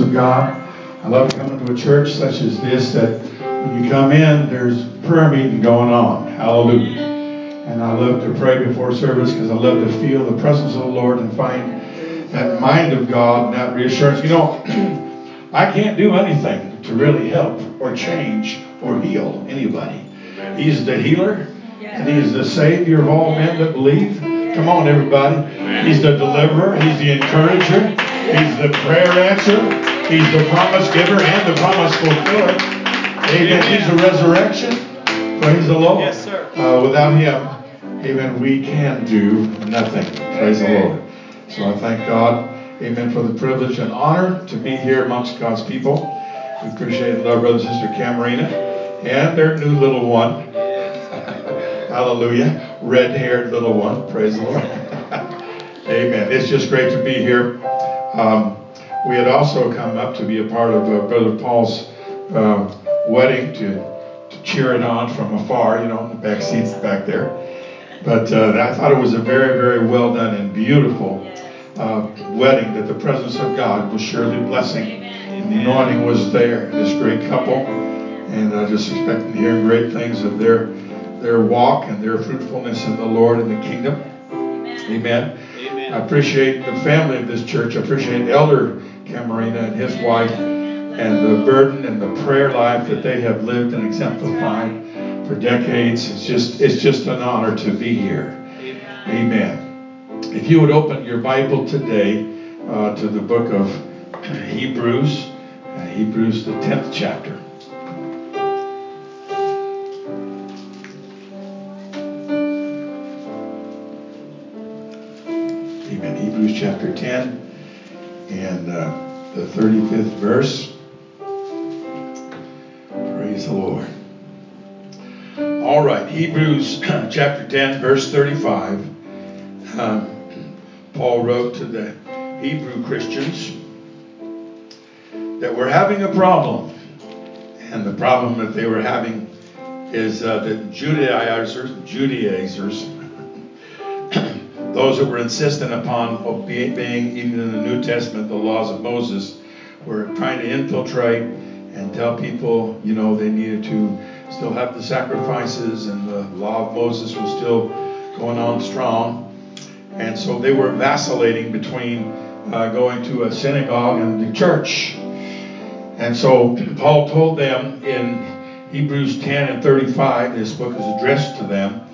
of God. I love coming to a church such as this that when you come in, there's prayer meeting going on. Hallelujah. And I love to pray before service because I love to feel the presence of the Lord and find that mind of God and that reassurance. You know, I can't do anything to really help or change or heal anybody. He's the healer and He's the Savior of all men that believe. Come on, everybody. He's the deliverer. He's the encourager. He's the prayer answer. He's the promise giver and the promise fulfiller. Amen. He's the resurrection. Praise the Lord. Yes, sir. Uh, without Him, amen, we can do nothing. Praise the Lord. So I thank God, amen, for the privilege and honor to be here amongst God's people. We appreciate love Brother and Sister Camarina and their new little one. Hallelujah. Red haired little one. Praise the Lord. amen. It's just great to be here. Um, we had also come up to be a part of uh, Brother Paul's uh, wedding to, to cheer it on from afar, you know, in the back seats back there. But uh, I thought it was a very, very well done and beautiful uh, wedding that the presence of God was surely blessing. And the anointing was there. This great couple. And uh, just expecting to hear great things of their their walk and their fruitfulness in the Lord and the kingdom. Amen. Amen. I appreciate the family of this church. I appreciate Elder Camarina and his wife and the burden and the prayer life that they have lived and exemplified for decades. It's just it's just an honor to be here. Amen. If you would open your Bible today uh, to the book of Hebrews, uh, Hebrews the tenth chapter. Chapter 10 and uh, the 35th verse. Praise the Lord. All right, Hebrews chapter 10, verse 35. Um, Paul wrote to the Hebrew Christians that we're having a problem. And the problem that they were having is uh, that Judaizers, Judaizers, those that were insistent upon obeying, even in the New Testament, the laws of Moses, were trying to infiltrate and tell people, you know, they needed to still have the sacrifices and the law of Moses was still going on strong. And so they were vacillating between uh, going to a synagogue and the church. And so Paul told them in Hebrews 10 and 35, this book is addressed to them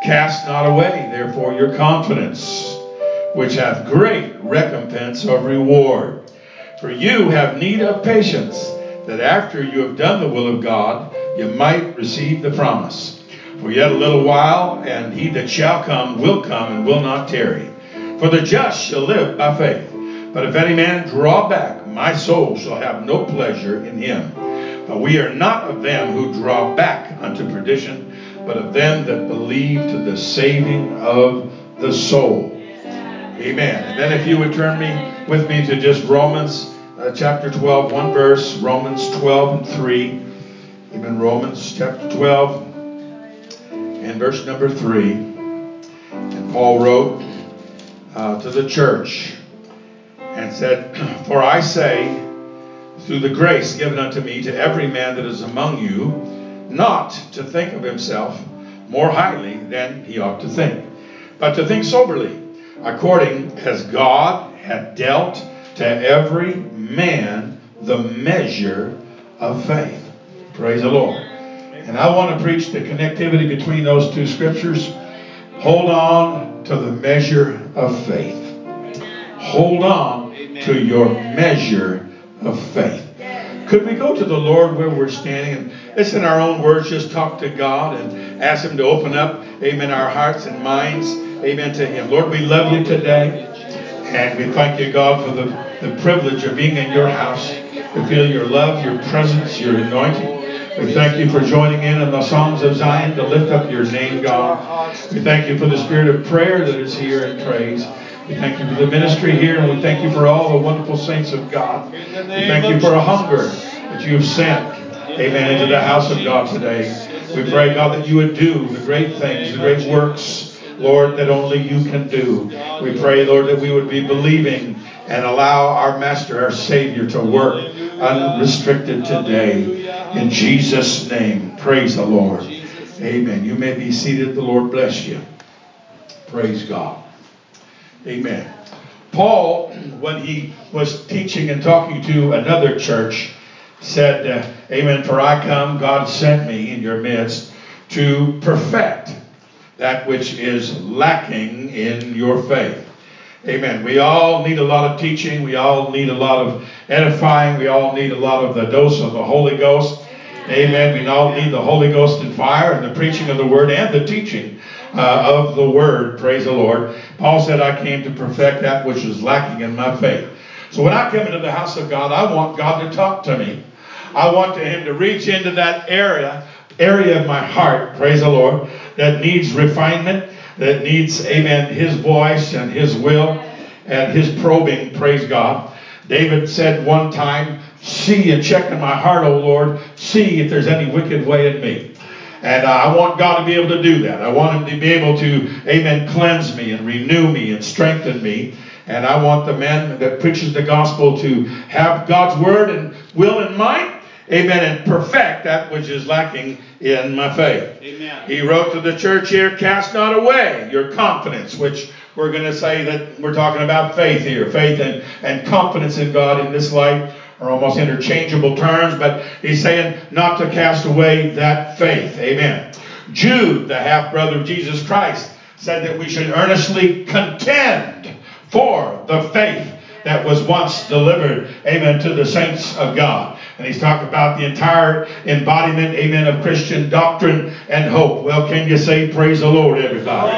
Cast not away, therefore, your confidence, which hath great recompense of reward. For you have need of patience, that after you have done the will of God, you might receive the promise. For yet a little while, and he that shall come will come and will not tarry. For the just shall live by faith. But if any man draw back, my soul shall have no pleasure in him. But we are not of them who draw back unto perdition, but of them that believe to the saving of the soul. Amen. And then if you would turn me with me to just Romans uh, chapter 12, one verse, Romans 12 and 3. Amen. Romans chapter 12 and verse number 3. And Paul wrote uh, to the church and said, For I say, through the grace given unto me to every man that is among you, not to think of himself more highly than he ought to think, but to think soberly, according as God hath dealt to every man the measure of faith. Praise the Lord. And I want to preach the connectivity between those two scriptures. Hold on to the measure of faith. Hold on to your measure of faith. Could we go to the Lord where we're standing and let's in our own words just talk to God and ask Him to open up, amen, our hearts and minds, amen, to Him. Lord, we love you today. And we thank you, God, for the, the privilege of being in your house, to feel your love, your presence, your anointing. We thank you for joining in on the Songs of Zion to lift up your name, God. We thank you for the spirit of prayer that is here and praise. We thank you for the ministry here, and we thank you for all the wonderful saints of God. We thank you for a hunger that you have sent, amen, into the house of God today. We pray, God, that you would do the great things, the great works, Lord, that only you can do. We pray, Lord, that we would be believing, and allow our Master, our Savior, to work unrestricted today. In Jesus' name, praise the Lord. Amen. You may be seated. The Lord bless you. Praise God. Amen. Paul, when he was teaching and talking to another church, said, uh, Amen, for I come, God sent me in your midst to perfect that which is lacking in your faith. Amen. We all need a lot of teaching. We all need a lot of edifying. We all need a lot of the dose of the Holy Ghost. Amen. We all need the Holy Ghost and fire and the preaching of the word and the teaching uh, of the word. Praise the Lord. Paul said, I came to perfect that which is lacking in my faith. So when I come into the house of God, I want God to talk to me. I want Him to reach into that area, area of my heart, praise the Lord, that needs refinement, that needs, amen, His voice and His will and His probing, praise God. David said one time, See and check in my heart, O Lord, see if there's any wicked way in me. And uh, I want God to be able to do that. I want Him to be able to, amen, cleanse me and renew me and strengthen me. And I want the man that preaches the gospel to have God's word and will in mind amen, and perfect that which is lacking in my faith. Amen. He wrote to the church here, cast not away your confidence, which we're going to say that we're talking about faith here. Faith and, and confidence in God in this life are almost interchangeable terms, but he's saying not to cast away that faith. Amen. Jude, the half brother of Jesus Christ, said that we should earnestly contend for the faith that was once delivered, amen, to the saints of God. And he's talking about the entire embodiment, amen, of Christian doctrine and hope. Well, can you say praise the Lord, everybody?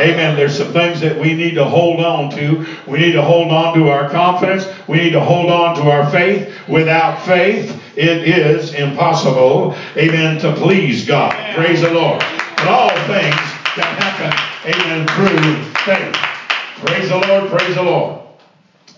Amen. There's some things that we need to hold on to. We need to hold on to our confidence. We need to hold on to our faith. Without faith, it is impossible, amen, to please God. Praise the Lord. But all things can happen, amen, through faith. Praise the Lord, praise the Lord.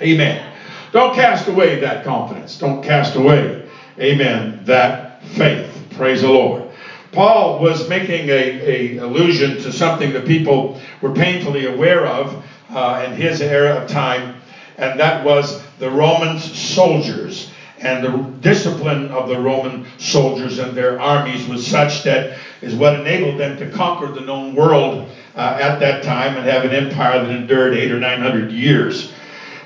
Amen. Don't cast away that confidence. Don't cast away, amen, that faith. Praise the Lord. Paul was making a, a allusion to something that people were painfully aware of uh, in his era of time, and that was the Roman soldiers. And the discipline of the Roman soldiers and their armies was such that is what enabled them to conquer the known world uh, at that time and have an empire that endured eight or nine hundred years.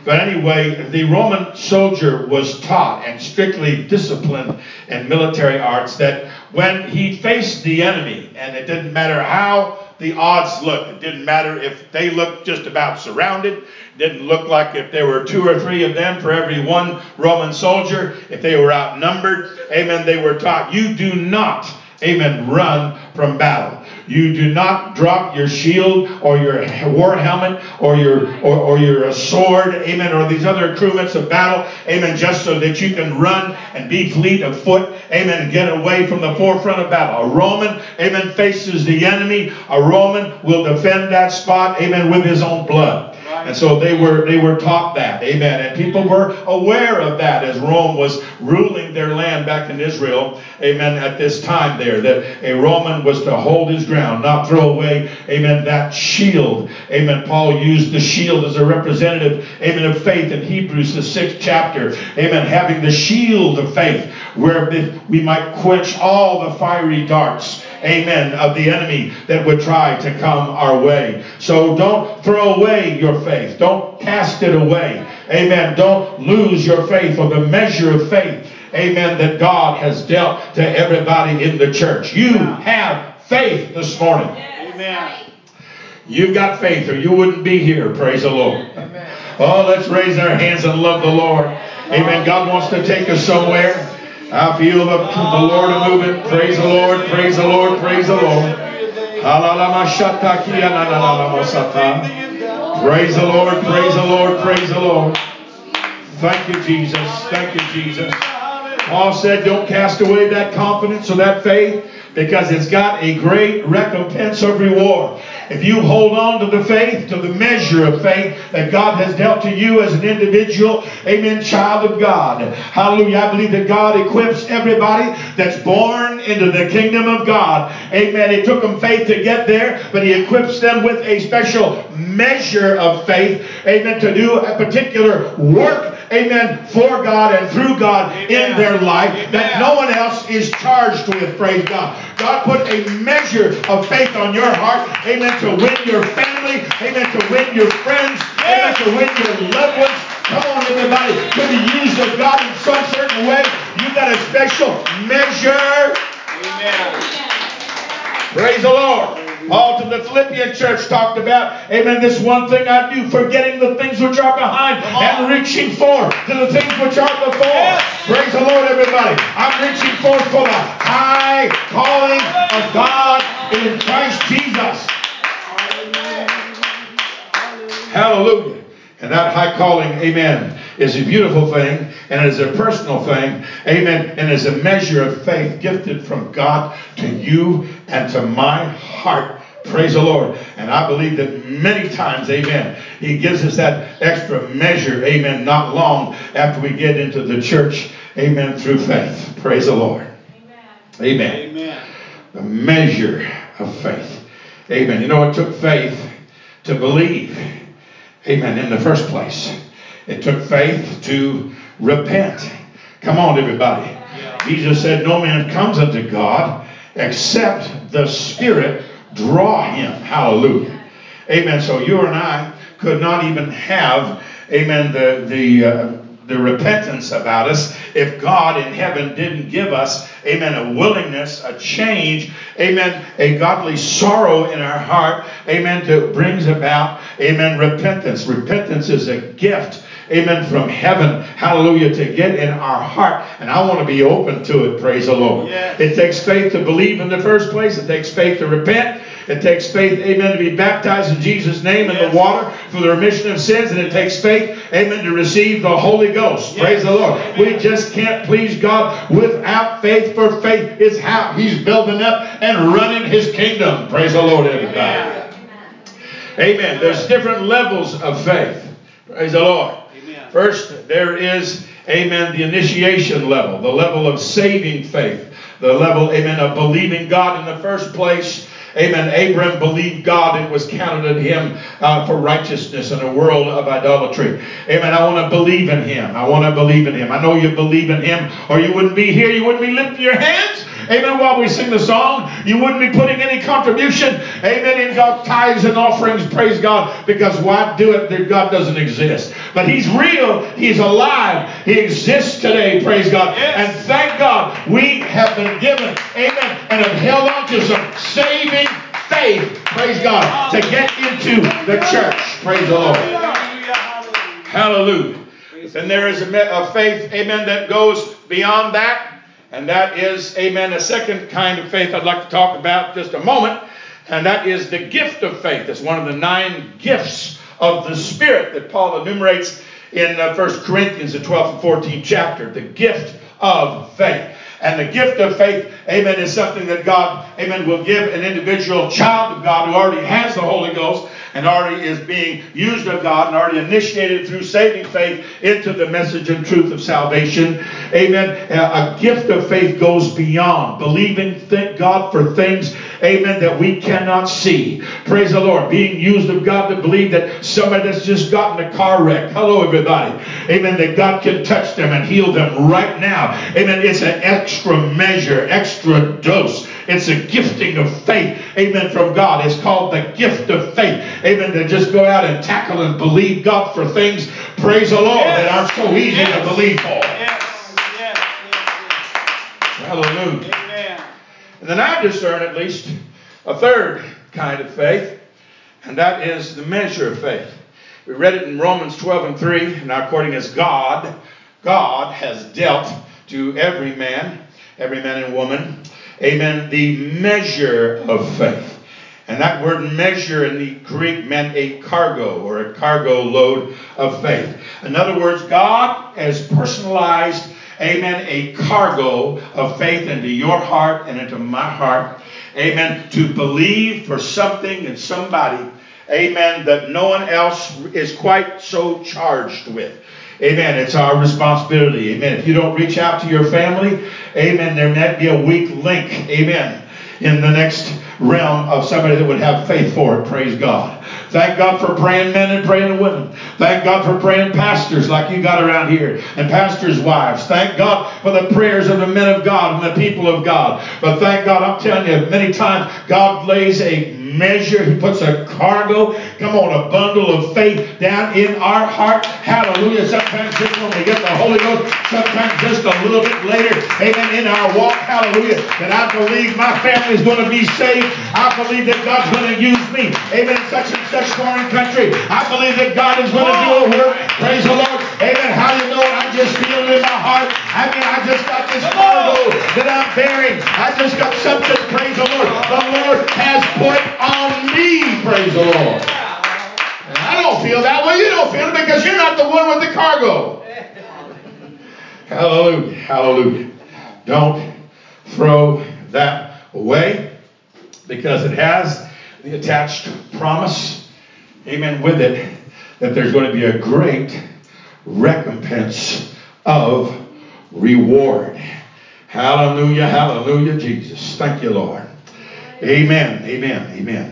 But anyway, the Roman soldier was taught and strictly disciplined in military arts that when he faced the enemy, and it didn't matter how the odds looked, it didn't matter if they looked just about surrounded, it didn't look like if there were two or three of them for every one Roman soldier, if they were outnumbered, amen, they were taught, you do not amen, run from battle. You do not drop your shield or your war helmet or your or, or your sword, amen, or these other accoutrements of battle, amen, just so that you can run and be fleet of foot, amen, and get away from the forefront of battle. A Roman, amen, faces the enemy. A Roman will defend that spot, amen, with his own blood. And so they were they were taught that. Amen. And people were aware of that as Rome was ruling their land back in Israel. Amen. At this time there, that a Roman was to hold his ground, not throw away, amen, that shield. Amen. Paul used the shield as a representative, amen, of faith in Hebrews, the sixth chapter. Amen. Having the shield of faith, where we might quench all the fiery darts amen, of the enemy that would try to come our way. So don't throw away your faith. Don't cast it away. Amen. Don't lose your faith or the measure of faith, amen, that God has dealt to everybody in the church. You have faith this morning. Amen. You've got faith or you wouldn't be here. Praise the Lord. Amen. Oh, let's raise our hands and love the Lord. Amen. God wants to take us somewhere. I feel the, the Lord moving. Praise the Lord, praise the Lord, praise the Lord. Praise the Lord, praise the Lord, praise the Lord. Thank you, Jesus. Thank you, Jesus. Paul said, Don't cast away that confidence or that faith. Because it's got a great recompense of reward. If you hold on to the faith, to the measure of faith that God has dealt to you as an individual, amen, child of God. Hallelujah. I believe that God equips everybody that's born into the kingdom of God. Amen. It took them faith to get there, but He equips them with a special measure of faith, amen, to do a particular work amen, for God and through God amen. in their life amen. that no one else is charged with, praise God. God put a measure of faith on your heart, amen, to win your family, amen, to win your friends, amen, to win your loved ones. Come on, everybody, to be used of God in some certain way. You've got a special measure. Amen. Praise the Lord. Paul to the Philippian church talked about, amen, this one thing I do, forgetting the things which are behind and reaching forth to the things which are before. Yes. Praise the Lord, everybody. I'm reaching forth for the high calling of God in Christ Jesus. Hallelujah. And that high calling, amen, is a beautiful thing and as a personal thing, amen, and as a measure of faith gifted from God to you and to my heart. Praise the Lord. And I believe that many times, amen, He gives us that extra measure, amen, not long after we get into the church, amen, through faith. Praise the Lord. Amen. Amen. amen. The measure of faith. Amen. You know, it took faith to believe. Amen. In the first place, it took faith to repent. Come on, everybody. Jesus said, No man comes unto God except the Spirit draw him. Hallelujah. Amen. So you and I could not even have, amen, the, the, uh, the repentance about us if God in heaven didn't give us, amen, a willingness, a change, amen, a godly sorrow in our heart, amen, to brings about, amen, repentance. Repentance is a gift, amen, from heaven, hallelujah, to get in our heart. And I want to be open to it, praise the Lord. Yes. It takes faith to believe in the first place, it takes faith to repent. It takes faith, amen, to be baptized in Jesus' name yes. in the water for the remission of sins. And it takes faith, amen, to receive the Holy Ghost. Yes. Praise the Lord. Amen. We just can't please God without faith, for faith is how He's building up and running His kingdom. Praise the Lord, everybody. Amen. amen. There's different levels of faith. Praise the Lord. First, there is, amen, the initiation level, the level of saving faith, the level, amen, of believing God in the first place Amen. Abram believed God and was counted to him uh, for righteousness in a world of idolatry. Amen. I want to believe in him. I want to believe in him. I know you believe in him or you wouldn't be here. You wouldn't be lifting your hands. Amen. While we sing the song, you wouldn't be putting any contribution. Amen. In God's tithes and offerings. Praise God. Because why do it? God doesn't exist. But he's real. He's alive. He exists today. Praise God. Yes. And thank God we have been given. Amen. And have held on to some saving faith, praise God, to get into the church. Praise the Lord. Hallelujah. And there is a, a faith, amen, that goes beyond that. And that is, amen, a second kind of faith I'd like to talk about just a moment. And that is the gift of faith. It's one of the nine gifts of the Spirit that Paul enumerates in uh, 1 Corinthians, the 12th and 14th chapter. The gift of faith. And the gift of faith, amen, is something that God, amen, will give an individual child of God who already has the Holy Ghost and already is being used of God and already initiated through saving faith into the message and truth of salvation. Amen. A gift of faith goes beyond believing thank God for things, amen, that we cannot see. Praise the Lord. Being used of God to believe that somebody that's just gotten a car wreck, hello everybody, amen, that God can touch them and heal them right now. Amen. It's an extra measure, extra dose. It's a gifting of faith. Amen. From God. It's called the gift of faith. Amen. To just go out and tackle and believe God for things, praise the Lord, yes. that aren't so easy yes. to believe for. Yes. Yes. Hallelujah. Amen. And then I discern at least a third kind of faith, and that is the measure of faith. We read it in Romans 12 and 3, now according as God, God has dealt to every man, every man and woman, amen, the measure of faith. And that word measure in the Greek meant a cargo or a cargo load of faith. In other words, God has personalized, amen, a cargo of faith into your heart and into my heart, amen, to believe for something and somebody, amen, that no one else is quite so charged with. Amen. It's our responsibility. Amen. If you don't reach out to your family, amen, there might be a weak link. Amen. In the next realm of somebody that would have faith for it. Praise God. Thank God for praying men and praying women. Thank God for praying pastors like you got around here and pastors' wives. Thank God for the prayers of the men of God and the people of God. But thank God, I'm telling you, many times God lays a measure, He puts a cargo, come on, a bundle of faith down in our heart. Hallelujah. Sometimes just when we get the Holy Ghost, sometimes just a little bit later, amen, in our walk, hallelujah, that I believe my family is going to be saved. I believe that God's going to use me, amen, such and such foreign country. I believe that God is going to do a work. Praise the Lord. Amen. How do you know it? I just feel it in my heart. I mean, I just got this cargo that I'm bearing. I just got something, praise the Lord. The Lord has put on me, praise the Lord. And I don't feel that way. You don't feel it because you're not the one with the cargo. Hallelujah. Hallelujah. Don't throw that away because it has the attached promise, amen, with it, that there's going to be a great recompense of reward. Hallelujah, hallelujah, Jesus. Thank you, Lord. Amen, amen, amen,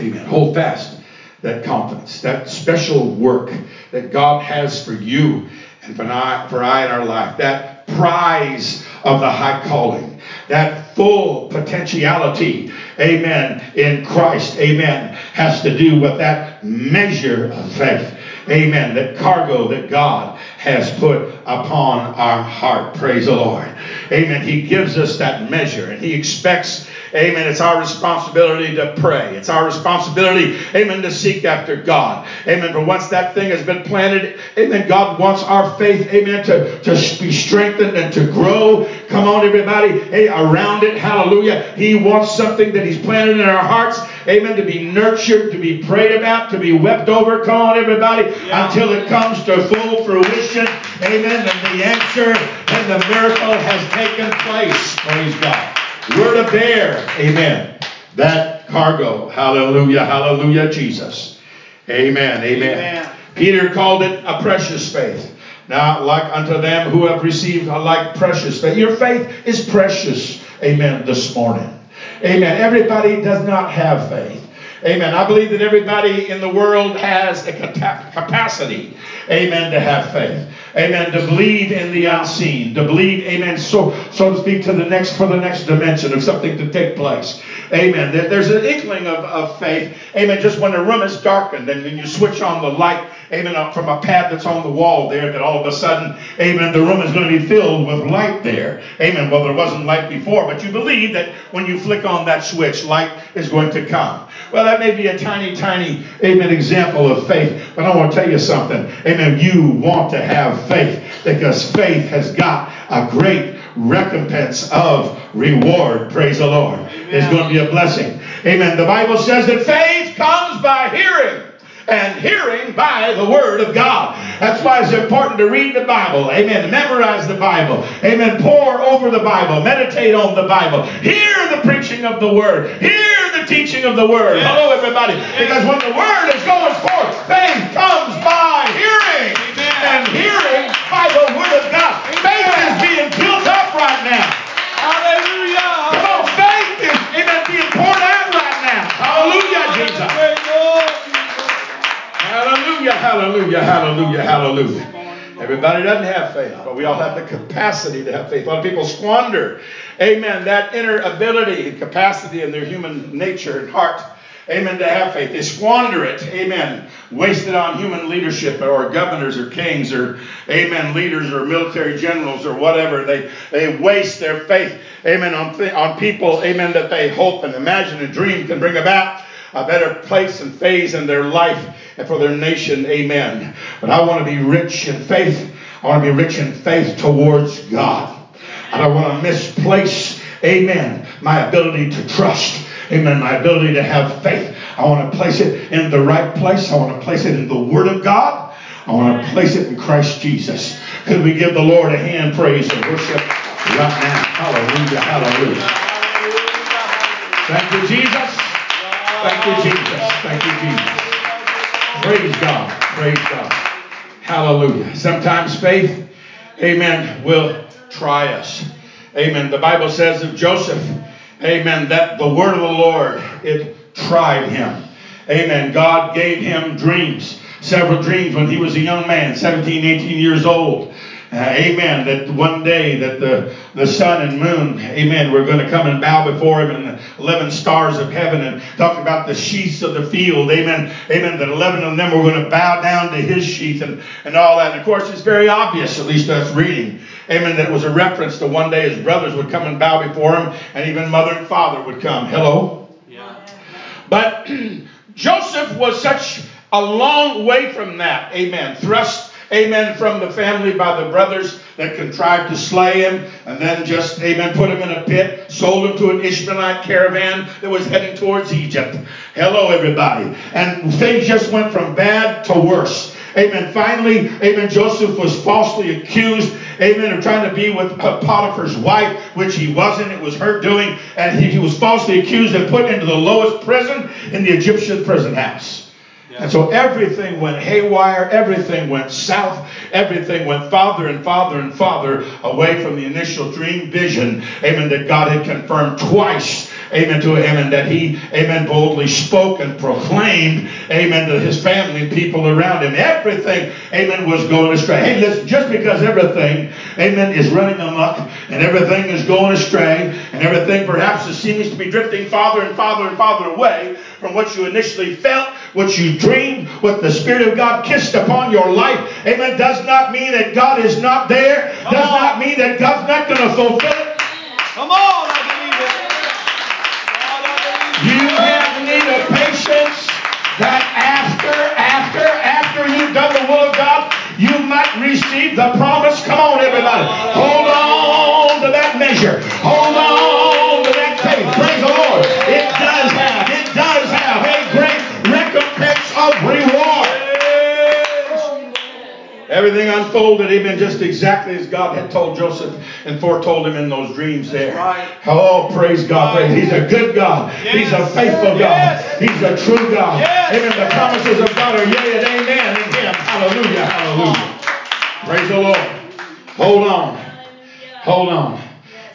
amen. Hold fast that confidence, that special work that God has for you and for I, for I in our life, that prize of the high calling, that full potentiality, amen, in Christ, amen, has to do with that measure of faith. Amen. That cargo that God has put upon our heart. Praise the Lord. Amen. He gives us that measure and He expects, amen, it's our responsibility to pray. It's our responsibility, amen, to seek after God. Amen. But once that thing has been planted, amen, God wants our faith, amen, to, to be strengthened and to grow. Come on, everybody, hey, around it. Hallelujah. He wants something that He's planted in our hearts, amen, to be nurtured, to be prayed about, to be wept over. Come on, everybody, yeah. until it comes to full fruition. Amen. And the answer and the miracle has taken place. Praise God. We're to bear. Amen. That cargo. Hallelujah. Hallelujah, Jesus. Amen. Amen. Amen. Peter called it a precious faith. Now, like unto them who have received a like precious faith. Your faith is precious. Amen. This morning. Amen. Everybody does not have faith. Amen. I believe that everybody in the world has a capacity, amen, to have faith. Amen. To believe in the unseen. To believe, amen, so so to speak, to the next for the next dimension of something to take place. Amen. There's an inkling of, of faith. Amen. Just when the room is darkened and then you switch on the light, amen, from a pad that's on the wall there, that all of a sudden, amen, the room is going to be filled with light there. Amen. Well, there wasn't light before, but you believe that when you flick on that switch, light is going to come. Well, that may be a tiny, tiny, amen, example of faith, but I want to tell you something. Amen. You want to have faith because faith has got a great recompense of reward. Praise the Lord. Amen. It's going to be a blessing. Amen. The Bible says that faith comes by hearing and hearing by the word of God. That's why it's important to read the Bible. Amen. Memorize the Bible. Amen. Pour over the Bible. Meditate on the Bible. Hear the preaching of the word. Hear the teaching of the word. Yes. Hello, everybody. Yes. Because when the word is going forth, faith comes by hearing. Amen. And hearing by the word of God. Amen. Faith is being built up right now. Hallelujah. Come on, faith is amen, being poured out right now. Hallelujah, Jesus. Hallelujah, hallelujah, hallelujah, hallelujah. Everybody doesn't have faith, but we all have the capacity to have faith. A lot of people squander, amen, that inner ability and capacity in their human nature and heart, amen, to have faith. They squander it, amen, waste it on human leadership or governors or kings or, amen, leaders or military generals or whatever. They, they waste their faith, amen, on, on people, amen, that they hope and imagine and dream can bring about a better place and phase in their life and for their nation. Amen. But I want to be rich in faith. I want to be rich in faith towards God. I don't want to misplace, amen, my ability to trust. Amen. My ability to have faith. I want to place it in the right place. I want to place it in the Word of God. I want to place it in Christ Jesus. Could we give the Lord a hand praise and worship right now? Hallelujah, hallelujah. Thank you, Jesus. Thank you, Jesus. Thank you, Jesus. Praise God. Praise God. Hallelujah. Sometimes faith, amen, will try us. Amen. The Bible says of Joseph, amen, that the word of the Lord, it tried him. Amen. God gave him dreams, several dreams when he was a young man, 17, 18 years old. Uh, amen. That one day that the, the sun and moon, amen, were going to come and bow before him and the 11 stars of heaven and talking about the sheaths of the field. Amen. Amen. That 11 of them were going to bow down to his sheath and, and all that. And of course, it's very obvious, at least us reading. Amen. That it was a reference to one day his brothers would come and bow before him and even mother and father would come. Hello? Yeah. But Joseph was such a long way from that. Amen. Thrust amen, from the family by the brothers that contrived to slay him, and then just, amen, put him in a pit, sold him to an Ishmaelite caravan that was heading towards Egypt. Hello, everybody. And things just went from bad to worse. Amen. Finally, amen, Joseph was falsely accused, amen, of trying to be with Potiphar's wife, which he wasn't. It was her doing. And he, he was falsely accused and put into the lowest prison in the Egyptian prison house. And so everything went haywire, everything went south, everything went farther and farther and farther away from the initial dream vision, amen, that God had confirmed twice, amen, to him, and that he, amen, boldly spoke and proclaimed, amen, to his family and people around him. Everything, amen, was going astray. Hey, listen, just because everything, amen, is running amok and everything is going astray and everything perhaps seems to be drifting farther and farther and farther away from what you initially felt, what you dreamed, what the Spirit of God kissed upon your life, amen, does not mean that God is not there, Come does on. not mean that God's not going to fulfill it. Come on, I believe it. God, I believe you have need of patience that after, after, after you've done the will of God, you might receive the promise. Come on, everybody. Hold on to that measure. Reward. Everything unfolded, amen, just exactly as God had told Joseph and foretold him in those dreams there. Oh, praise God. He's a good God. He's a faithful. God. He's a true God. Amen. The promises of God are yea and amen in him. Hallelujah. Hallelujah. Praise the Lord. Hold on. Hold on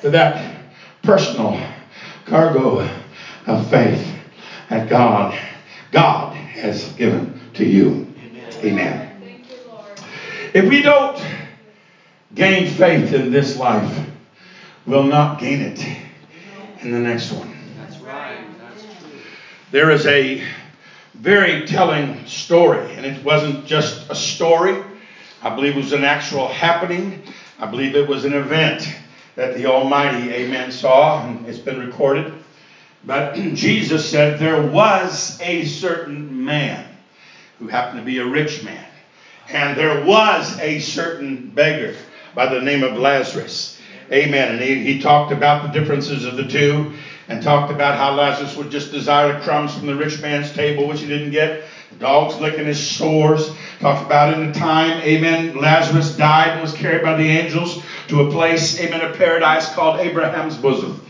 to that personal cargo of faith that God, God has given to you. Amen. Amen. If we don't gain faith in this life, we'll not gain it in the next one. That's right. That's true. There is a very telling story, and it wasn't just a story. I believe it was an actual happening. I believe it was an event that the Almighty, amen, saw, and it's been recorded. But Jesus said there was a certain man who happened to be a rich man. And there was a certain beggar by the name of Lazarus. Amen. And he, he talked about the differences of the two and talked about how Lazarus would just desire the crumbs from the rich man's table, which he didn't get. The dogs licking his sores. Talked about in the time, amen, Lazarus died and was carried by the angels to a place, amen, a paradise called Abraham's bosom.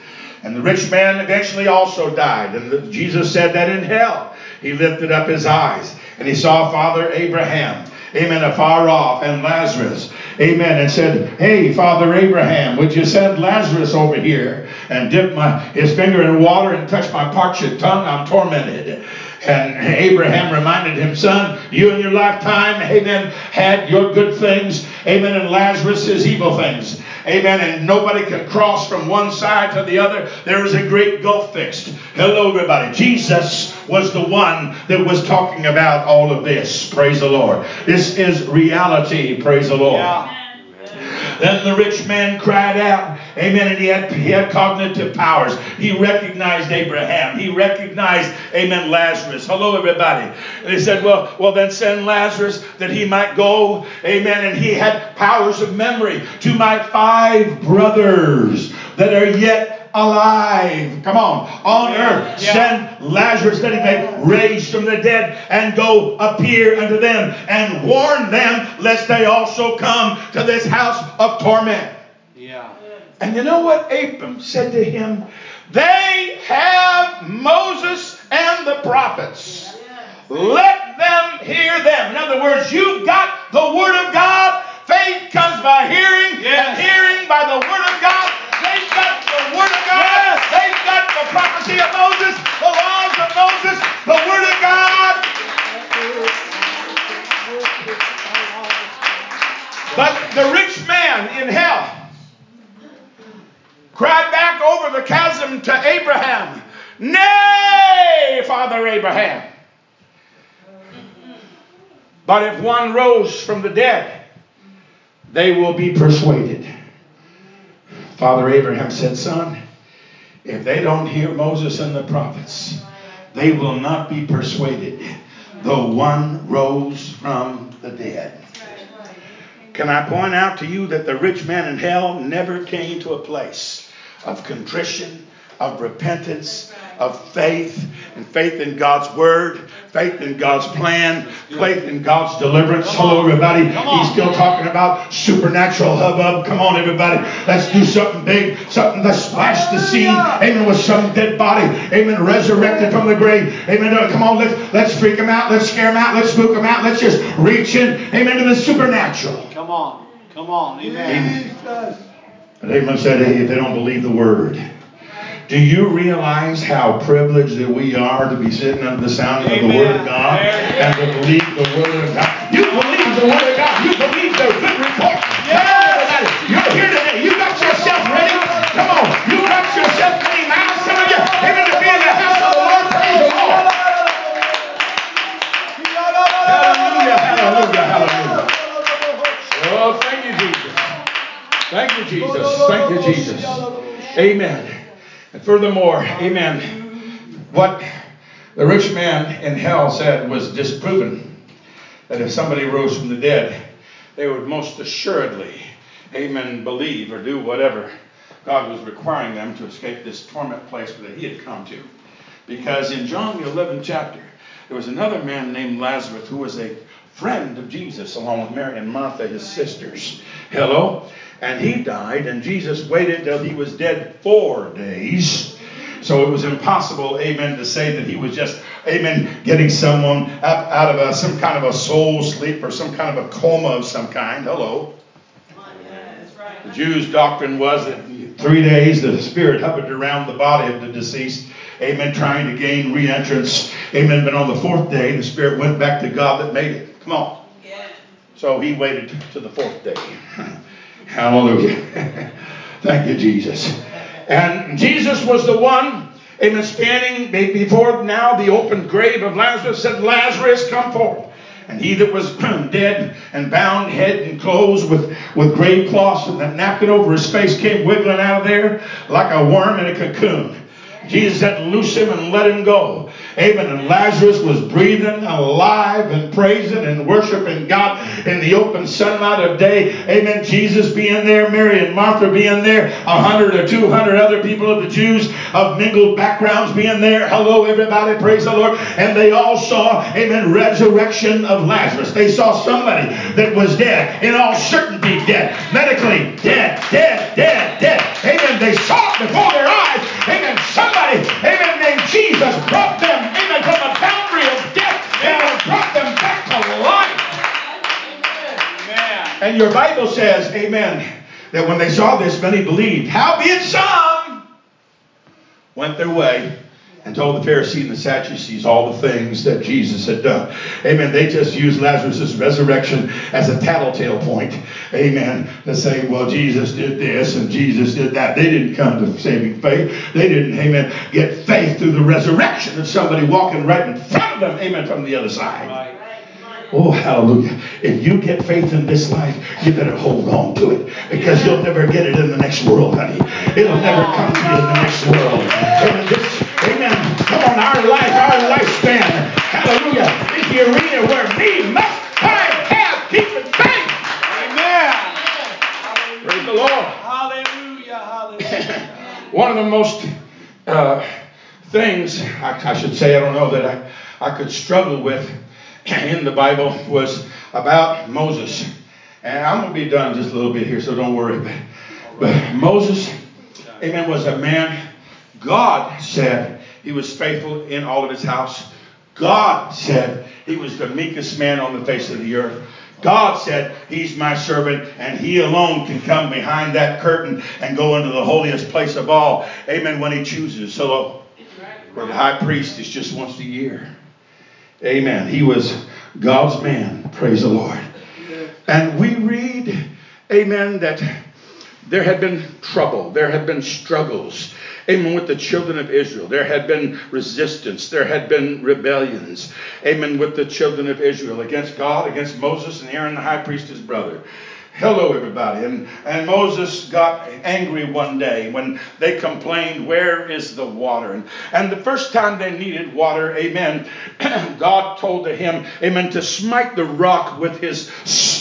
And the rich man eventually also died. And Jesus said that in hell he lifted up his eyes and he saw Father Abraham amen, afar off, and Lazarus, amen, and said, Hey, Father Abraham, would you send Lazarus over here and dip my, his finger in water and touch my parched tongue? I'm tormented. And Abraham reminded him, Son, you in your lifetime, amen, had your good things, amen, and Lazarus his evil things, amen, and nobody can cross from one side to the other. There is a great gulf fixed. Hello, everybody. Jesus was the one that was talking about all of this. Praise the Lord. This is reality. Praise the Lord. Yeah. Then the rich man cried out, Amen. And he had, he had cognitive powers. He recognized Abraham. He recognized, Amen, Lazarus. Hello, everybody. And he said, Well, well, then send Lazarus that he might go, Amen. And he had powers of memory to my five brothers that are yet alive. Come on, on earth. Yeah. Send Lazarus that he may raise from the dead and go appear unto them and warn them lest they also come to this house of torment. Yeah. And you know what Abram said to him? They have Moses and the prophets. Let them hear them. In other words, you've got But if one rose from the dead, they will be persuaded. Father Abraham said, Son, if they don't hear Moses and the prophets, they will not be persuaded, though one rose from the dead. Can I point out to you that the rich man in hell never came to a place of contrition, of repentance, of faith, and faith in God's word, faith in God's plan, faith in God's deliverance. Hello, everybody. He's still talking about supernatural hubbub. Come on, everybody. Let's do something big, something that splash the scene. Amen. With some dead body. Amen. Resurrected from the grave. Amen. Come on, let's let's freak them out. Let's scare them out. Let's spook them out. Let's just reach in. Amen. To the supernatural. Come on. Come on. Amen. Amen. And Abraham said, hey, if they don't believe the word. Do you realize how privileged that we are to be sitting under the sound of the Word of God and to believe the Word of God? You believe the Word of God. You believe the good report. Yes. You're here today. You got yourself ready. Come on. You got yourself clean out. Some of you, even to be in the house of the Lord. Praise the Lord. Hallelujah, hallelujah, hallelujah. Oh, thank you, Jesus. Thank you, Jesus. Thank you, Jesus. Amen. And furthermore, amen, what the rich man in hell said was disproven. That if somebody rose from the dead, they would most assuredly, amen, believe or do whatever God was requiring them to escape this torment place that he had come to. Because in John the 11th chapter, there was another man named Lazarus who was a friend of Jesus, along with Mary and Martha, his sisters. Hello? And he died, and Jesus waited till he was dead four days. So it was impossible, amen, to say that he was just, amen, getting someone up out of a, some kind of a soul sleep or some kind of a coma of some kind. Hello. The Jews' doctrine was that three days the spirit hovered around the body of the deceased, amen, trying to gain re entrance, amen. But on the fourth day, the spirit went back to God that made it. Come on. So he waited to the fourth day. Hallelujah. Thank you, Jesus. And Jesus was the one, amen, standing before now the open grave of Lazarus, said, Lazarus, come forth. And he that was dead and bound head and clothes with, with grave cloths and a napkin over his face came wiggling out of there like a worm in a cocoon. Jesus said, Loose him and let him go. Amen. And Lazarus was breathing alive and praising and worshiping God in the open sunlight of day. Amen. Jesus being there, Mary and Martha being there, a hundred or two hundred other people of the Jews of mingled backgrounds being there. Hello, everybody. Praise the Lord. And they all saw, amen, resurrection of Lazarus. They saw somebody that was dead, in all certainty dead, medically dead, your Bible says, amen, that when they saw this, many believed. Howbeit some went their way and told the Pharisees and the Sadducees all the things that Jesus had done. Amen. They just used Lazarus' resurrection as a tattletale point. Amen. To say, well, Jesus did this and Jesus did that. They didn't come to saving faith. They didn't, amen, get faith through the resurrection of somebody walking right in front of them, amen, from the other side. Right. Oh, hallelujah. If you get faith in this life, you better hold on to it because you'll never get it in the next world, honey. It'll never come to you in the next world. Amen. This, amen. Come on, our life, our lifespan, hallelujah, is the arena where we must find, have, keep, and faith. Amen. Praise the Lord. Hallelujah. Hallelujah. One of the most uh, things, I, I, should say, I don't know, that I, I could struggle with in the Bible was about Moses. And I'm going to be done just a little bit here, so don't worry. But, but Moses, amen, was a man. God said he was faithful in all of his house. God said he was the meekest man on the face of the earth. God said, He's my servant, and He alone can come behind that curtain and go into the holiest place of all. Amen. When He chooses. So, where the high priest is just once a year. Amen. He was God's man. Praise the Lord. And we read, Amen, that there had been trouble, there had been struggles, amen, with the children of Israel. There had been resistance, there had been rebellions, amen, with the children of Israel against God, against Moses and Aaron, the high priest, his brother. Hello, everybody. And, and Moses got angry one day when they complained, Where is the water? And, and the first time they needed water, amen, God told to him, amen, to smite the rock with his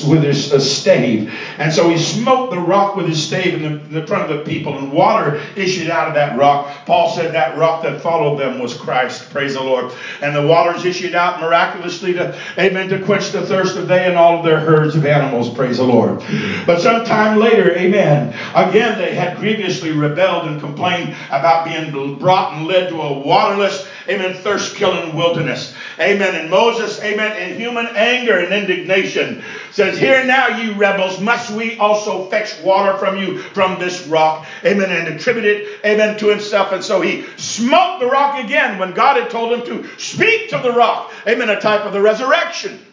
with his uh, stave. And so he smote the rock with his stave in the, in the front of the people, and water issued out of that rock. Paul said that rock that followed them was Christ. Praise the Lord. And the waters issued out miraculously to, amen, to quench the thirst of they and all of their herds of animals. Praise the Lord. But sometime later, amen, again they had grievously rebelled and complained about being brought and led to a waterless, amen, thirst killing wilderness. Amen. And Moses, amen, in human anger and indignation says, Here now, you rebels, must we also fetch water from you from this rock? Amen. And attribute it, amen, to himself. And so he smote the rock again when God had told him to speak to the rock. Amen. A type of the resurrection.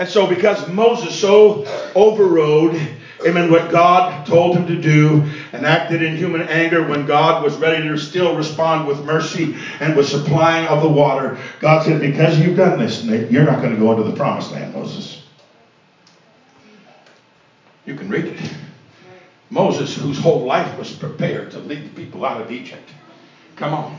And so, because Moses so overrode, amen, what God told him to do and acted in human anger when God was ready to still respond with mercy and with supplying of the water, God said, Because you've done this, you're not going to go into the promised land, Moses. You can read it. Moses, whose whole life was prepared to lead the people out of Egypt. Come on.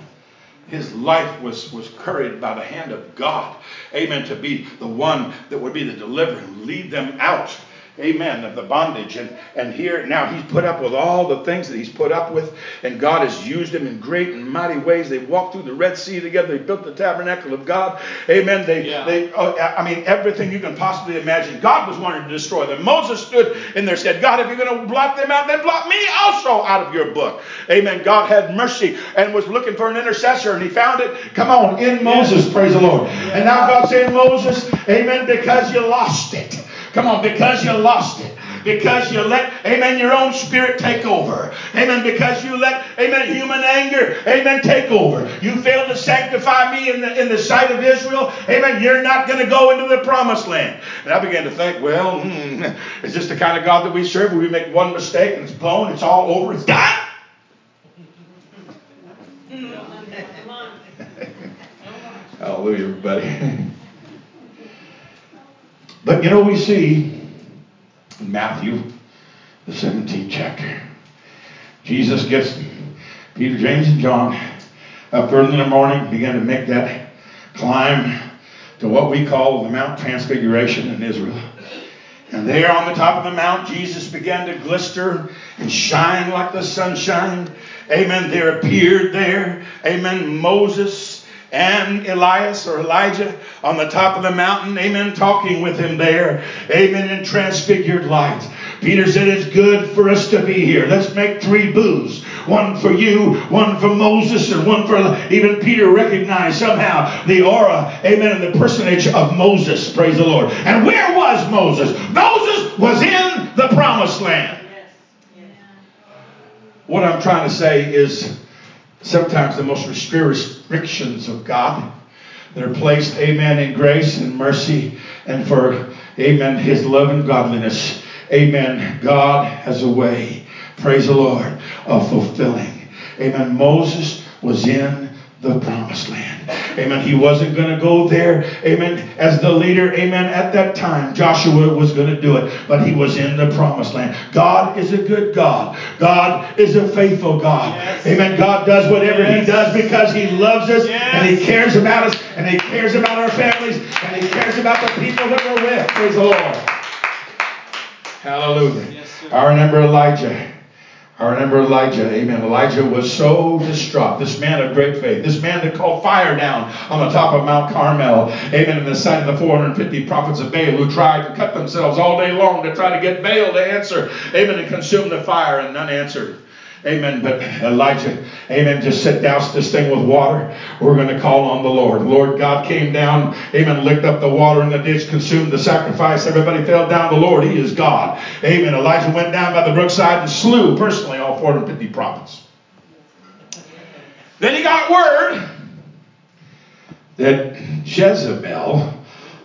His life was, was carried by the hand of God. Amen. To be the one that would be the deliverer, lead them out amen, of the bondage. And, and here now he's put up with all the things that he's put up with, and God has used him in great and mighty ways. They walked through the Red Sea together. They built the tabernacle of God. Amen. They, yeah. they oh, I mean, everything you can possibly imagine. God was wanting to destroy them. Moses stood in there said, God, if you're going to blot them out, then blot me also out of your book. Amen. God had mercy and was looking for an intercessor, and he found it. Come on, in Moses, praise the Lord. And now God's saying, Moses, amen, because you lost it. Come on, because you lost it. Because you let, amen, your own spirit take over. Amen. Because you let, amen, human anger, amen, take over. You failed to sanctify me in the, in the sight of Israel. Amen. You're not going to go into the promised land. And I began to think, well, hmm, is this the kind of God that we serve? We make one mistake and it's blown, it's all over, it's done? Hallelujah, everybody. But you know, we see in Matthew, the 17th chapter, Jesus gets Peter, James, and John up early in the morning, began to make that climb to what we call the Mount Transfiguration in Israel. And there on the top of the mount, Jesus began to glister and shine like the sunshine. Amen. There appeared there, amen, Moses and Elias or Elijah on the top of the mountain, amen, talking with him there, amen, in transfigured light. Peter said, It's good for us to be here. Let's make three booths one for you, one for Moses, and one for even Peter recognized somehow the aura, amen, and the personage of Moses, praise the Lord. And where was Moses? Moses was in the promised land. What I'm trying to say is sometimes the most restrictions of God that are placed, amen, in grace and mercy and for, amen, his love and godliness. Amen. God has a way, praise the Lord, of fulfilling. Amen. Moses was in the promised land. Amen. He wasn't going to go there. Amen. As the leader. Amen. At that time, Joshua was going to do it, but he was in the promised land. God is a good God. God is a faithful God. Yes. Amen. God does whatever yes. he does because he loves us yes. and he cares about us and he cares about our families and he cares about the people that we're with. Praise the Lord. Hallelujah. I remember Elijah. I remember Elijah. Amen. Elijah was so distraught. This man of great faith. This man that called fire down on the top of Mount Carmel. Amen. In the sight of the 450 prophets of Baal who tried to cut themselves all day long to try to get Baal to answer. Amen. And consume the fire and none answered. Amen. But Elijah, amen, just said, douse this thing with water. We're going to call on the Lord. Lord God came down, amen, licked up the water in the ditch, consumed the sacrifice. Everybody fell down. The Lord, He is God. Amen. Elijah went down by the brookside and slew personally all 450 prophets. Then he got word that Jezebel,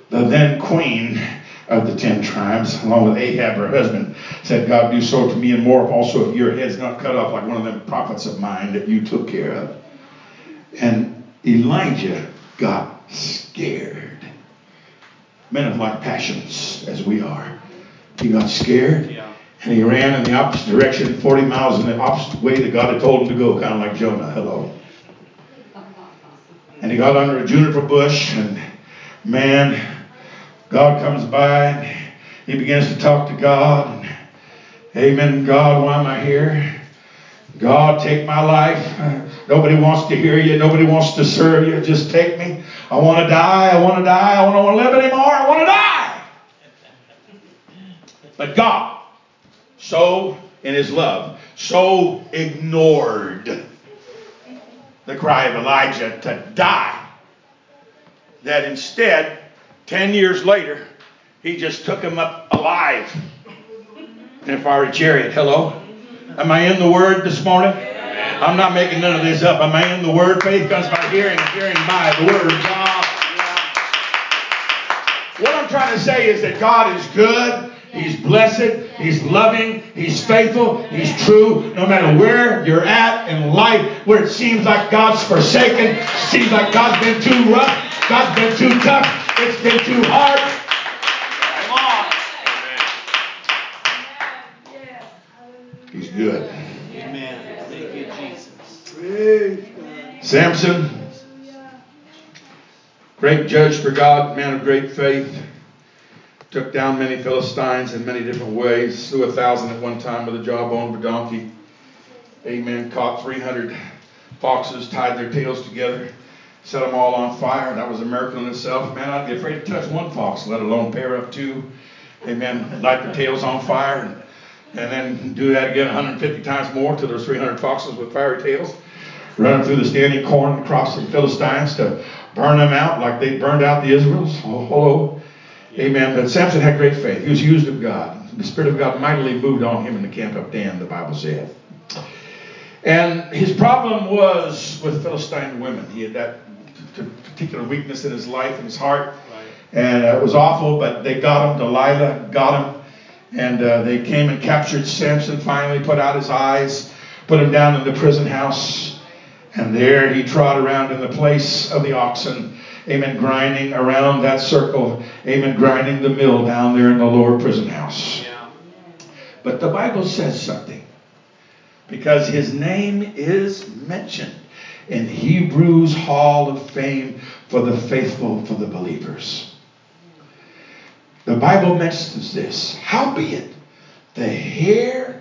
the then queen, of the ten tribes, along with Ahab, her husband, said, God, do so to me and more, also if your head's not cut off like one of them prophets of mine that you took care of. And Elijah got scared. Men of like passions, as we are. He got scared. Yeah. And he ran in the opposite direction, 40 miles in the opposite way that God had told him to go, kind of like Jonah. Hello. And he got under a juniper bush, and man, God comes by and he begins to talk to God. And, Amen. God, why am I here? God, take my life. Nobody wants to hear you. Nobody wants to serve you. Just take me. I want to die. I want to die. I don't want to live anymore. I want to die. But God, so in his love, so ignored the cry of Elijah to die that instead Ten years later, he just took him up alive in a chariot. Hello? Am I in the Word this morning? I'm not making none of this up. Am I in the Word? Faith comes by hearing, hearing by the Word of God. What I'm trying to say is that God is good. He's blessed. He's loving. He's faithful. He's true. No matter where you're at in life, where it seems like God's forsaken, seems like God's been too rough, God's been too tough, it's been too hard. Come on. He's good. Amen. Thank you, Jesus. Samson, great judge for God, man of great faith, took down many Philistines in many different ways, slew a thousand at one time with a jawbone of a donkey. Amen. Caught 300 foxes, tied their tails together set them all on fire. That was a miracle in itself. Man, I'd be afraid to touch one fox, let alone pair up two. Amen. Light their tails on fire and, and then do that again 150 times more till there's 300 foxes with fiery tails. Running through the standing corn across the Philistines to burn them out like they burned out the Israels. Oh, oh, oh. hello. Amen. But Samson had great faith. He was used of God. The Spirit of God mightily moved on him in the camp of Dan, the Bible said. And his problem was with Philistine women. He had that particular weakness in his life and his heart. Right. And uh, it was awful, but they got him. Delilah got him. And uh, they came and captured Samson, finally put out his eyes, put him down in the prison house. And there he trod around in the place of the oxen. Amen. Grinding around that circle. Amen. Grinding the mill down there in the lower prison house. Yeah. But the Bible says something. Because his name is mentioned in Hebrews Hall of Fame for the faithful, for the believers. The Bible mentions this. Howbeit, the hair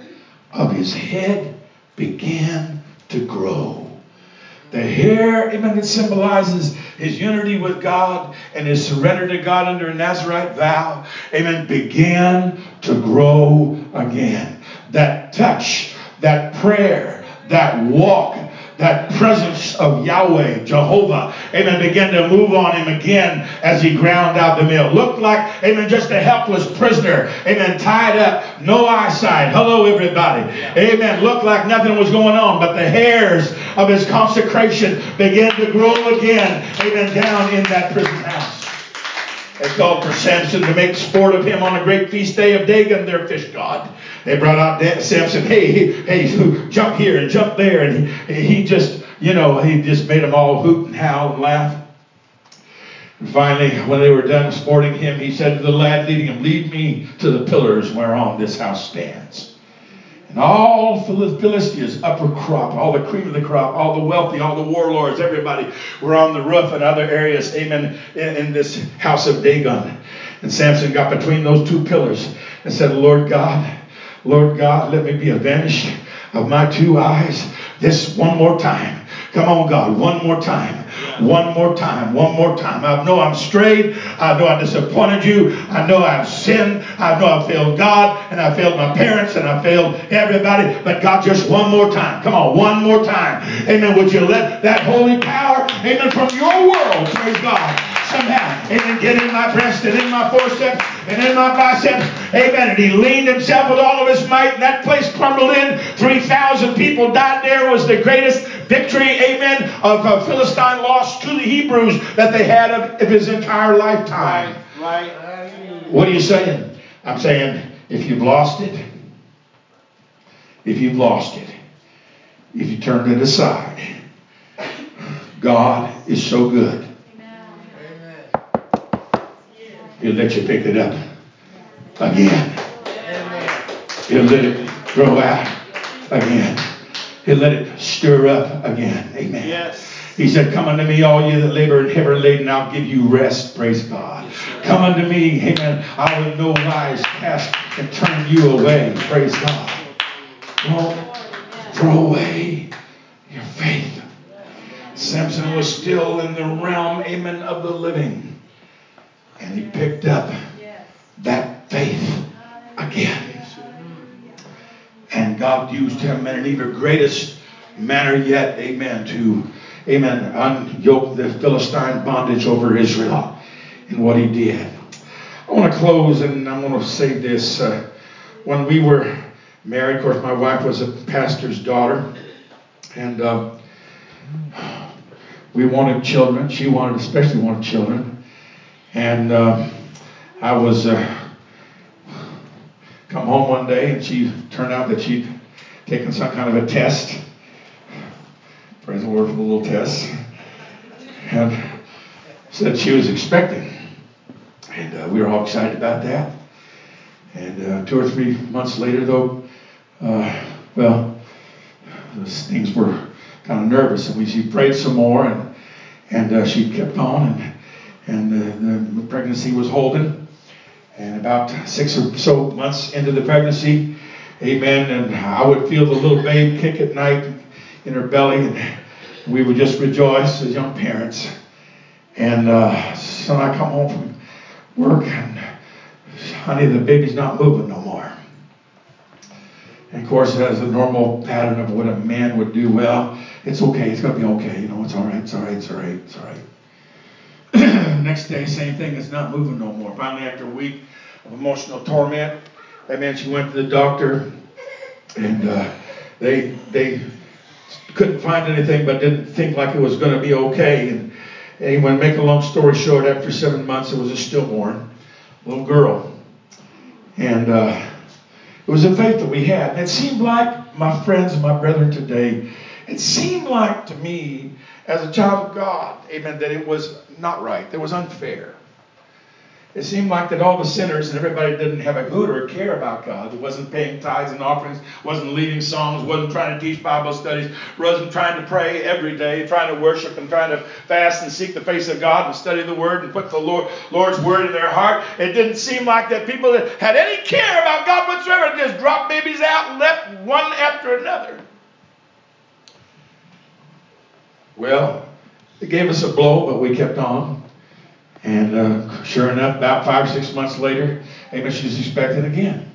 of his head began to grow. The hair, that symbolizes his unity with God and his surrender to God under a Nazarite vow, amen, began to grow again. That touch, that prayer, that walk, that presence of Yahweh, Jehovah, amen, began to move on him again as he ground out the meal. Looked like, amen, just a helpless prisoner, amen, tied up, no eyesight. Hello, everybody. Amen. Looked like nothing was going on, but the hairs of his consecration began to grow again, amen, down in that prison house. They called for Samson to make sport of him on a great feast day of Dagon, their fish god. They brought out Samson, hey, hey, jump here and jump there. And he, he just, you know, he just made them all hoot and howl and laugh. And finally, when they were done sporting him, he said to the lad leading him, Lead me to the pillars whereon this house stands. And all Philistia's upper crop, all the cream of the crop, all the wealthy, all the warlords, everybody were on the roof and other areas, amen, in, in this house of Dagon. And Samson got between those two pillars and said, Lord God, Lord God, let me be avenged of my two eyes this one more time. Come on, God, one more time. One more time. One more time. I know I'm strayed. I know I disappointed you. I know I've sinned. I know I failed God and I failed my parents and I failed everybody. But God, just one more time. Come on, one more time. Amen. Would you let that holy power, amen, from your world, praise God, somehow, amen, get in my breast and in my forceps and in my biceps. Amen. And he leaned himself with all of his might, and that place crumbled in. 3,000 people died there. It was the greatest victory, amen, of uh, Philistine lost to the Hebrews that they had of, of his entire lifetime. Right. right. What are you saying? I'm saying if you've lost it, if you've lost it, if you turned it aside, God is so good. He'll let you pick it up again. He'll let it grow out again. He'll let it stir up again. Amen. Yes. He said, Come unto me, all you that labor and heavy laden, I'll give you rest. Praise God. Yes, Come unto me, amen. I will no wise cast and turn you away. Praise God. Don't throw away your faith. Samson was still in the realm, amen, of the living. And he picked up that faith again. And God used him in an even greatest manner yet, amen, to, amen, unyoke the Philistine bondage over Israel in what he did. I want to close and I'm going to say this. Uh, when we were married, of course, my wife was a pastor's daughter, and uh, we wanted children. She wanted, especially wanted children. And uh, I was uh, come home one day and she turned out that she'd taken some kind of a test. Praise the Lord for the little test. And said she was expecting. And uh, we were all excited about that. And uh, two or three months later, though, uh, well, things were kind of nervous, and we she prayed some more, and and uh, she kept on, and and the, the pregnancy was holding. And about six or so months into the pregnancy, amen, and I would feel the little babe kick at night in her belly, and we would just rejoice as young parents. And uh, so I come home from work, and honey, the baby's not moving no more. And of course, is a normal pattern of what a man would do. Well, it's okay. It's going to be okay. You know, it's all right. It's all right. It's all right. It's all right. Next day, same thing. It's not moving no more. Finally, after a week of emotional torment, that man, she went to the doctor, and uh, they they couldn't find anything, but didn't think like it was going to be okay. And anyway, make a long story short, after seven months, it was a stillborn little girl, and uh, it was a faith that we had. And it seemed like my friends and my brethren today, it seemed like to me as a child of God, amen, that it was not right. It was unfair. It seemed like that all the sinners and everybody didn't have a hoot or care about God. It wasn't paying tithes and offerings, wasn't leading songs, wasn't trying to teach Bible studies, wasn't trying to pray every day, trying to worship and trying to fast and seek the face of God and study the Word and put the Lord, Lord's Word in their heart. It didn't seem like that people that had any care about God whatsoever just dropped babies out and left one after another. Well, it gave us a blow, but we kept on. And uh, sure enough, about five or six months later, amen, she's expecting again.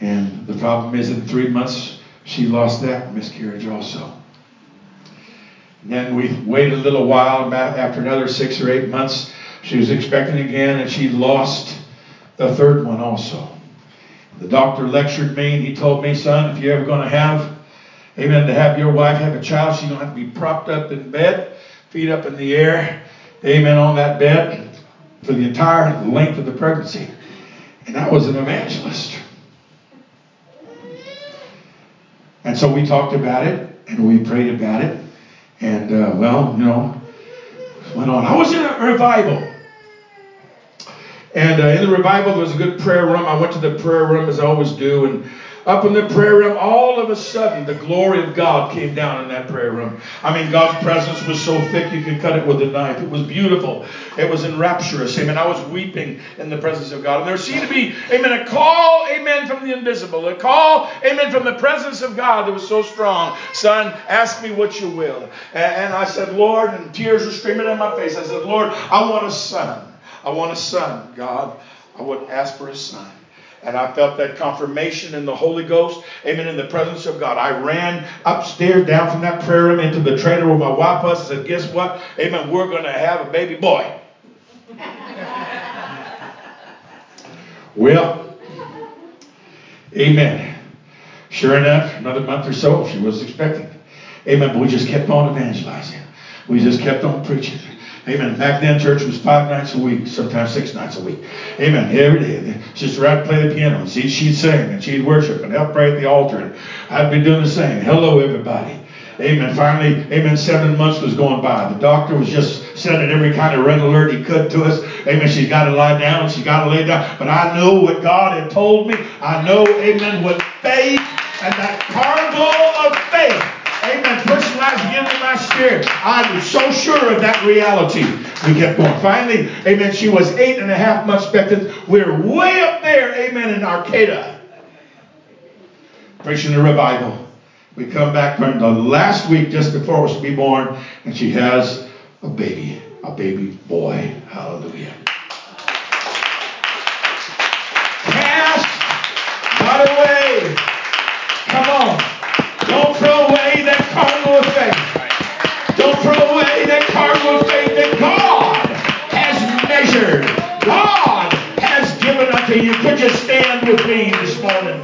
And the problem is, in three months, she lost that miscarriage also. And then we waited a little while. About after another six or eight months, she was expecting again, and she lost the third one also. The doctor lectured me, and he told me, son, if you're ever going to have Amen. To have your wife have a child, she don't have to be propped up in bed, feet up in the air. Amen. On that bed for the entire length of the pregnancy. And I was an evangelist. And so we talked about it and we prayed about it. And, uh, well, you know, went on. I was in a revival. And uh, in the revival, there was a good prayer room. I went to the prayer room as I always do, and up in the prayer room, all of a sudden, the glory of God came down in that prayer room. I mean, God's presence was so thick you could cut it with a knife. It was beautiful. It was enrapturous. Amen. I was weeping in the presence of God. And there seemed to be, amen, a call, amen, from the invisible. A call, amen, from the presence of God that was so strong. Son, ask me what you will. And, I said, Lord, and tears were streaming down my face. I said, Lord, I want a son. I want a son, God. I would ask for a son. And I felt that confirmation in the Holy Ghost. Amen. In the presence of God. I ran upstairs down from that prayer room into the trailer where my wife was and said, Guess what? Amen. We're going to have a baby boy. well, amen. Sure enough, another month or so, she was expecting. Amen. But we just kept on evangelizing. We just kept on preaching. Amen. Back then, church was five nights a week, sometimes six nights a week. Amen. Every day. Sister I'd play the piano, and she'd, she'd sing, and she'd worship, and help pray at the altar. And I'd be doing the same. Hello, everybody. Amen. Finally, amen, seven months was going by. The doctor was just sending every kind of red alert he could to us. Amen. She's got to lie down. She's got to lay down. But I know what God had told me. I know, amen, what faith and that cargo of faith amen, personalized again in my spirit. I was so sure of that reality. We kept going. Finally, amen, she was eight and a half months expectant. We're way up there, amen, in Arcata. Preaching the revival. We come back from the last week just before it was to be born, and she has a baby, a baby boy. Hallelujah. This morning?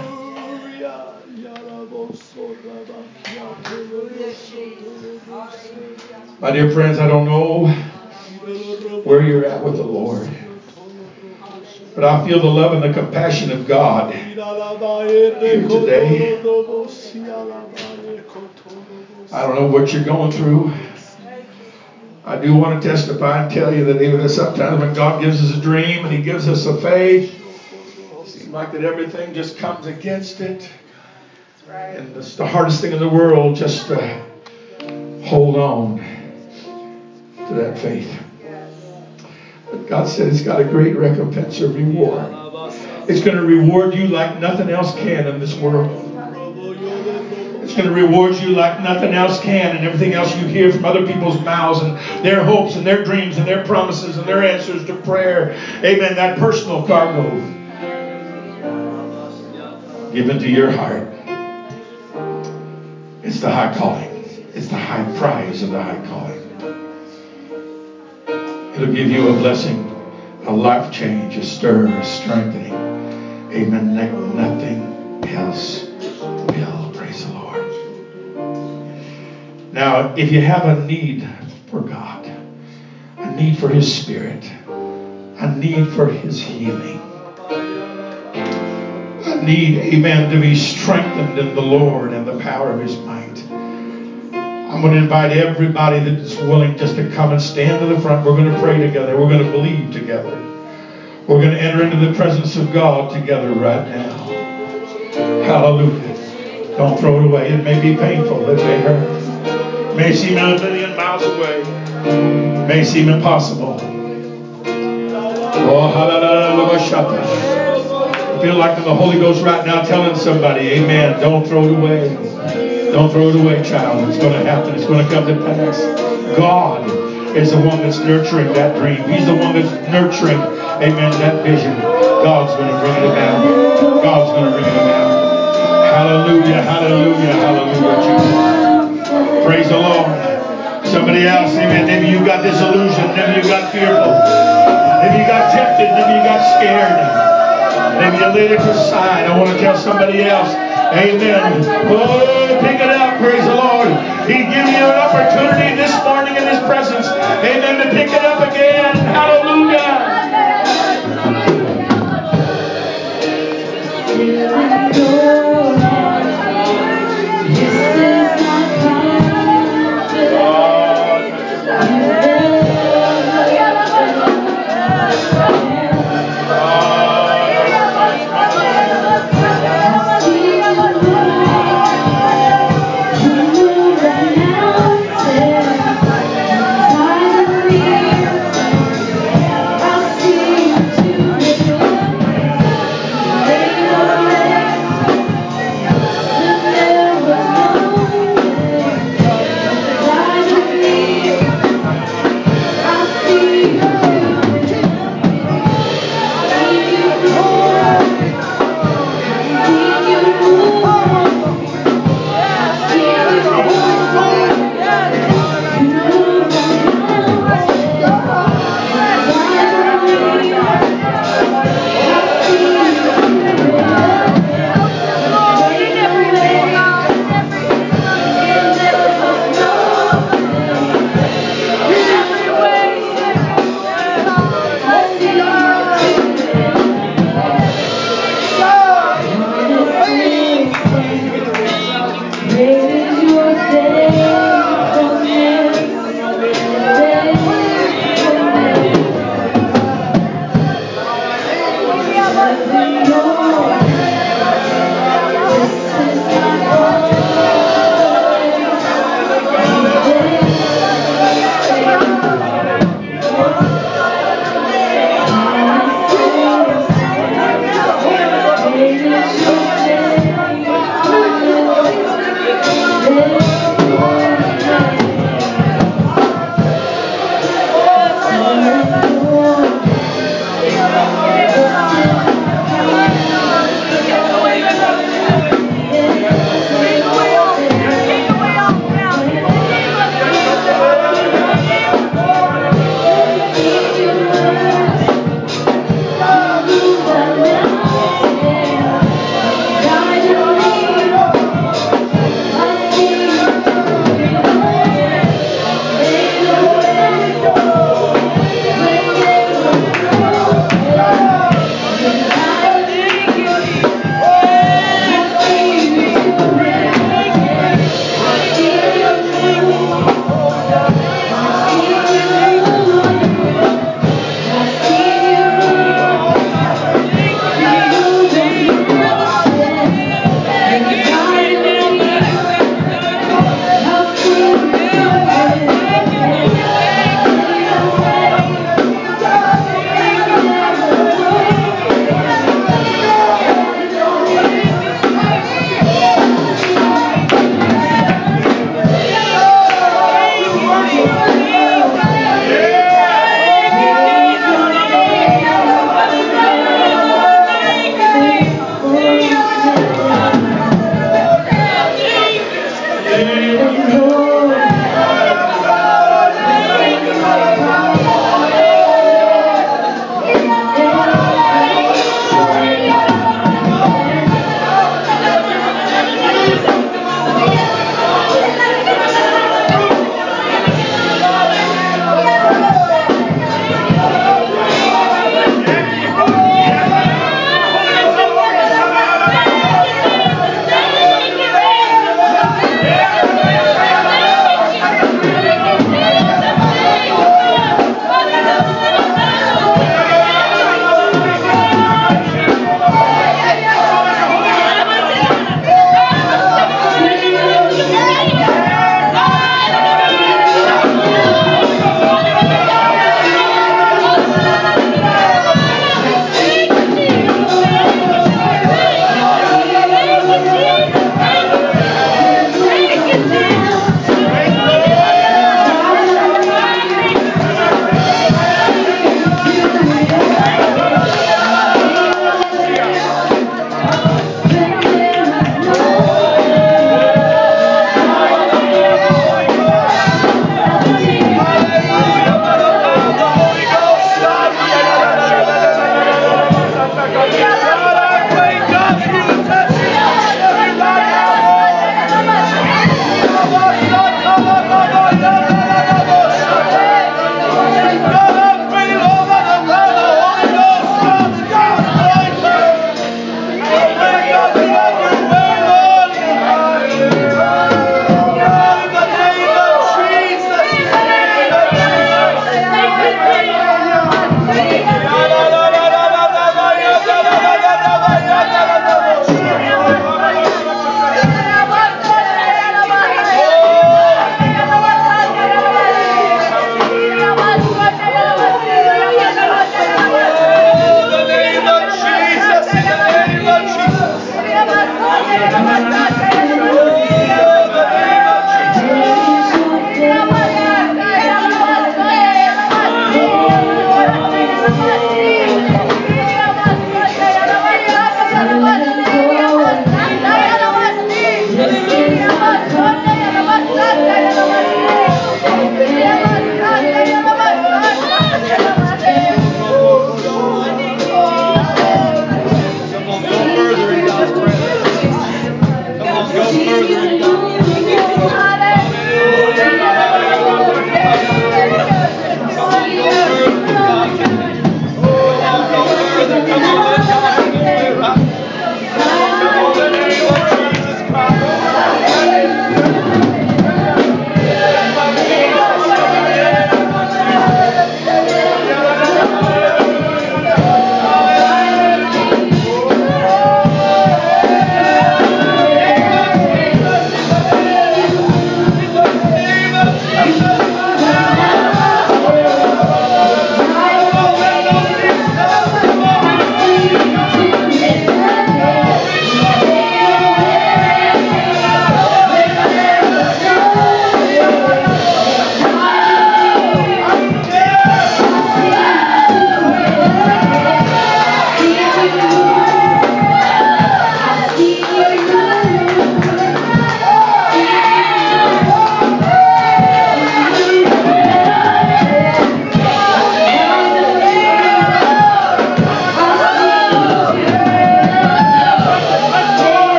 My dear friends, I don't know where you're at with the Lord. But I feel the love and the compassion of God here today. I don't know what you're going through. I do want to testify and tell you that even sometimes when God gives us a dream and He gives us a faith, it seems like that everything just comes against it. And it's the hardest thing in the world just to hold on to that faith. But God said it's got a great recompense or reward. It's going to reward you like nothing else can in this world. It's going to reward you like nothing else can, and everything else you hear from other people's mouths and their hopes and their dreams and their promises and their answers to prayer. Amen. That personal cargo given to your heart. It's the high calling. It's the high prize of the high calling. It'll give you a blessing, a life change, a stir, a strengthening. Amen. Like nothing else will. Praise the Lord. Now, if you have a need for God, a need for His Spirit, a need for His healing, need, amen, to be strengthened in the Lord and the power of His might. I'm going to invite everybody that is willing just to come and stand to the front. We're going to pray together. We're going to believe together. We're going to enter into the presence of God together right now. Hallelujah. Don't throw it away. It may be painful. It may hurt. It may seem a million miles away. It may seem impossible. Oh, hallelujah. Feel like the Holy Ghost right now telling somebody, Amen. Don't throw it away. Don't throw it away, child. It's going to happen. It's going to come to pass. God is the one that's nurturing that dream. He's the one that's nurturing, amen, that vision. God's going to bring it about. God's going to bring it about. Hallelujah, hallelujah, hallelujah, Jesus. Praise the Lord. Somebody else, amen. Maybe you got disillusioned. Maybe you got fearful. Maybe you got tempted. Maybe you got scared. Maybe you laid it aside. I want to tell somebody else. Amen. Oh, pick it up. Praise the Lord. He's giving you an opportunity this morning in His presence. Amen. To pick it up again. Hallelujah.